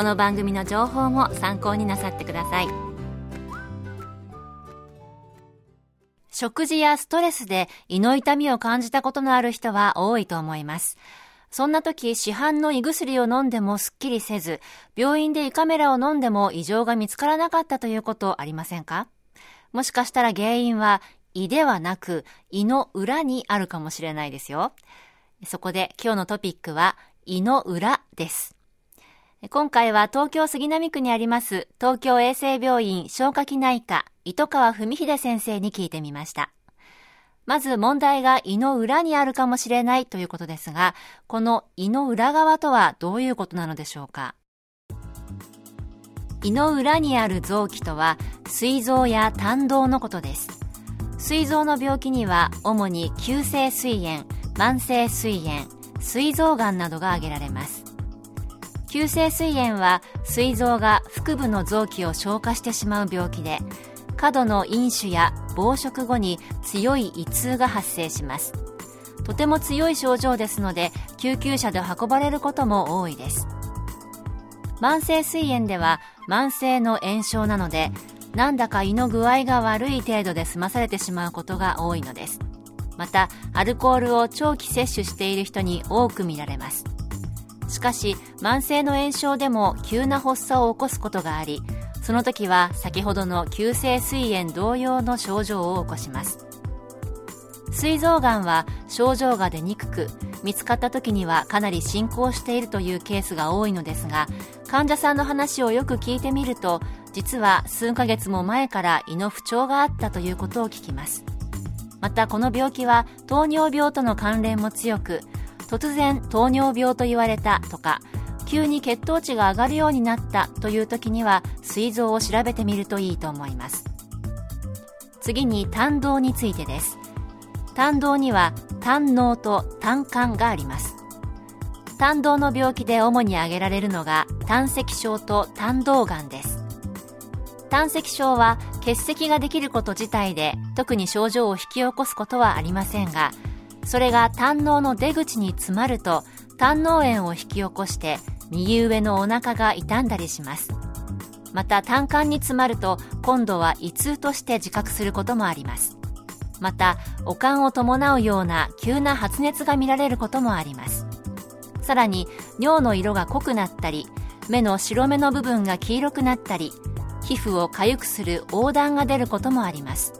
この番組の情報も参考になさってください食事やストレスで胃の痛みを感じたことのある人は多いと思いますそんな時、市販の胃薬を飲んでもすっきりせず、病院で胃カメラを飲んでも異常が見つからなかったということありませんか？もしかしたら原因は胃ではなく胃の裏にあるかもしれないですよ。そこで今日のトピックは胃の裏です。今回は東京杉並区にあります東京衛生病院消化器内科糸川文秀先生に聞いてみました。まず問題が胃の裏にあるかもしれないということですが、この胃の裏側とはどういうことなのでしょうか？胃の裏にある臓器とは、膵臓や胆道のことです。膵臓の病気には主に急性膵炎、慢性膵炎、膵臓がんなどが挙げられます。急性膵炎は膵臓が腹部の臓器を消化してしまう病気で、過度の飲酒や暴食後に強い胃痛が発生します。とても強い症状ですので救急車で運ばれることも多いです。慢性膵炎では慢性の炎症なのでなんだか胃の具合が悪い程度で済まされてしまうことが多いのです。またアルコールを長期摂取している人に多く見られます。しかし慢性の炎症でも急な発作を起こすことがありその時は先ほどの急性膵炎同様の症状を起こします。膵臓がんは症状が出にくく見つかった時にはかなり進行しているというケースが多いのですが患者さんの話をよく聞いてみると実は数ヶ月も前から胃の不調があったということを聞きます。またこの病気は糖尿病との関連も強く突然糖尿病と言われたとか急に血糖値が上がるようになったという時には膵臓を調べてみるといいと思います。次に胆道についてです。胆道には胆嚢と胆管があります。胆道の病気で主に挙げられるのが胆石症と胆道がんです。胆石症は結石ができること自体で特に症状を引き起こすことはありませんがそれが胆嚢の出口に詰まると胆嚢炎を引き起こして右上のお腹が傷んだりします。また胆管に詰まると今度は胃痛として自覚することもあります。また悪寒を伴うような急な発熱が見られることもあります。さらに尿の色が濃くなったり目の白目の部分が黄色くなったり皮膚を痒くする横断が出ることもあります。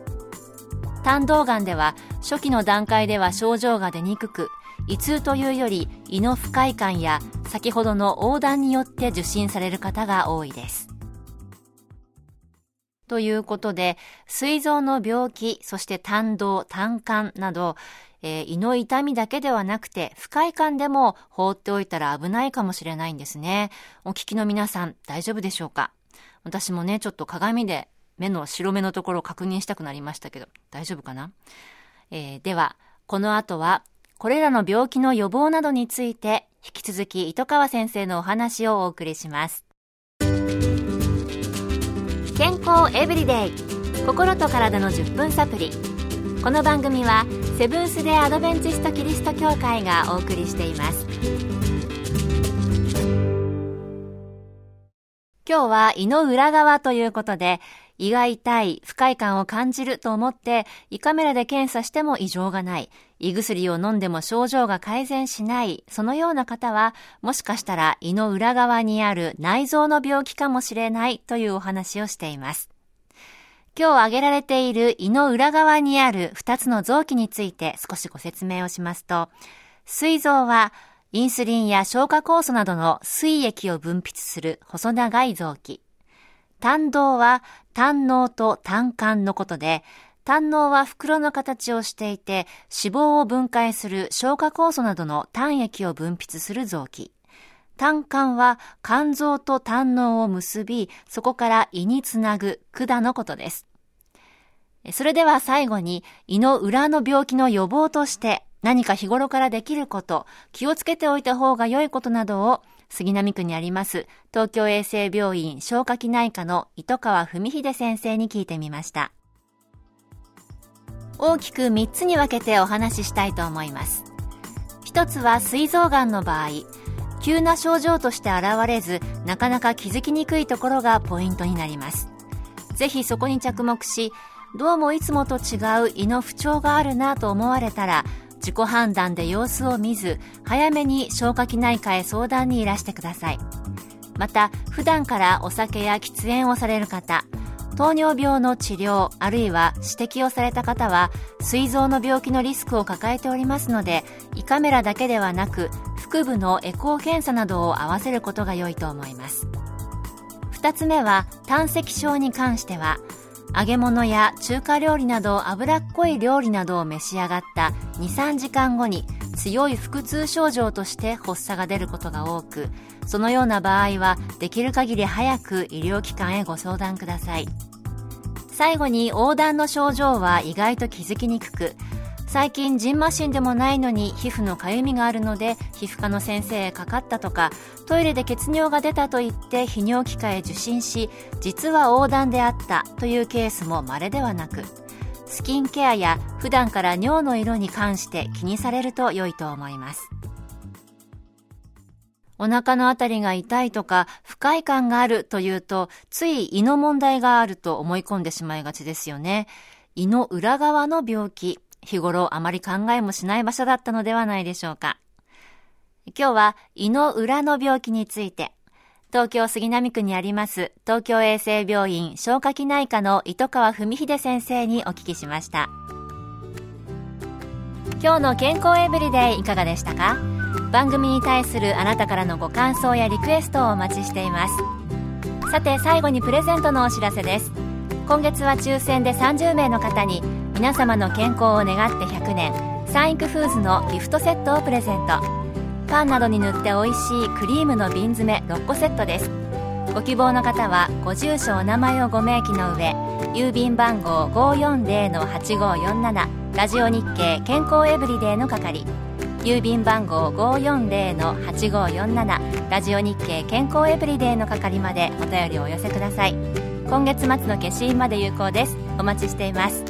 胆道がんでは初期の段階では症状が出にくく胃痛というより胃の不快感や先ほどの横断によって受診される方が多いです。ということで、膵臓の病気、そして胆道、胆管など、えー、胃の痛みだけではなくて、不快感でも放っておいたら危ないかもしれないんですね。お聞きの皆さん、大丈夫でしょうか？私もね、ちょっと鏡で目の白目のところを確認したくなりましたけど、大丈夫かな、えー、では、この後はこれらの病気の予防などについて、引き続き糸川先生のお話をお送りします。健康エブリデイ心と体の10分サプリ。この番組はセブンス・デ・アドベンチスト・キリスト教会がお送りしています。今日は胃の裏側ということで胃が痛い、不快感を感じると思って胃カメラで検査しても異常がない胃薬を飲んでも症状が改善しない、そのような方は、もしかしたら胃の裏側にある内臓の病気かもしれないというお話をしています。今日挙げられている胃の裏側にある2つの臓器について少しご説明をしますと、膵臓はインスリンや消化酵素などの水液を分泌する細長い臓器。胆道は胆嚢と胆管のことで、胆嚢は袋の形をしていて、脂肪を分解する消化酵素などの胆液を分泌する臓器。胆管は肝臓と胆嚢を結び、そこから胃につなぐ管のことです。それでは最後に胃の裏の病気の予防として何か日頃からできること、気をつけておいた方が良いことなどを杉並区にあります東京衛生病院消化器内科の糸川文秀先生に聞いてみました。大きく3つに分けてお話ししたいと思います。一つは膵臓がんの場合、急な症状として現れず、なかなか気づきにくいところがポイントになります。ぜひそこに着目し、どうもいつもと違う胃の不調があるなと思われたら、自己判断で様子を見ず、早めに消化器内科へ相談にいらしてください。また、普段からお酒や喫煙をされる方、糖尿病の治療あるいは指摘をされた方は膵臓の病気のリスクを抱えておりますので胃カメラだけではなく腹部のエコー検査などを合わせることが良いと思います2つ目は胆石症に関しては揚げ物や中華料理など脂っこい料理などを召し上がった23時間後に強い腹痛症状として発作が出ることが多くそのような場合はできる限り早く医療機関へご相談ください。最後に横断の症状は意外と気づきにくく最近ジンマシンでもないのに皮膚のかゆみがあるので皮膚科の先生へかかったとかトイレで血尿が出たと言って泌尿器科へ受診し実は横断であったというケースも稀ではなくスキンケアや普段から尿の色に関して気にされると良いと思います。お腹のあたりが痛いとか不快感があるというとつい胃の問題があると思い込んでしまいがちですよね。胃の裏側の病気。日頃あまり考えもしない場所だったのではないでしょうか。今日は胃の裏の病気について、東京杉並区にあります東京衛生病院消化器内科の糸川文秀先生にお聞きしました。今日の健康エブリデイいかがでしたか？番組に対するあなたからのご感想やリクエストをお待ちしています。さて最後にプレゼントのお知らせです。今月は抽選で30名の方に皆様の健康を願って100年サンイクフーズのギフトセットをプレゼント。パンなどに塗って美味しいクリームの瓶詰め6個セットです。ご希望の方はご住所お名前をご明記の上郵便番号540-8547ラジオ日経健康エブリデイの係。郵便番号540-8547ラジオ日経健康エブリデイの係までお便りをお寄せください。今月末の消印まで有効です。お待ちしています。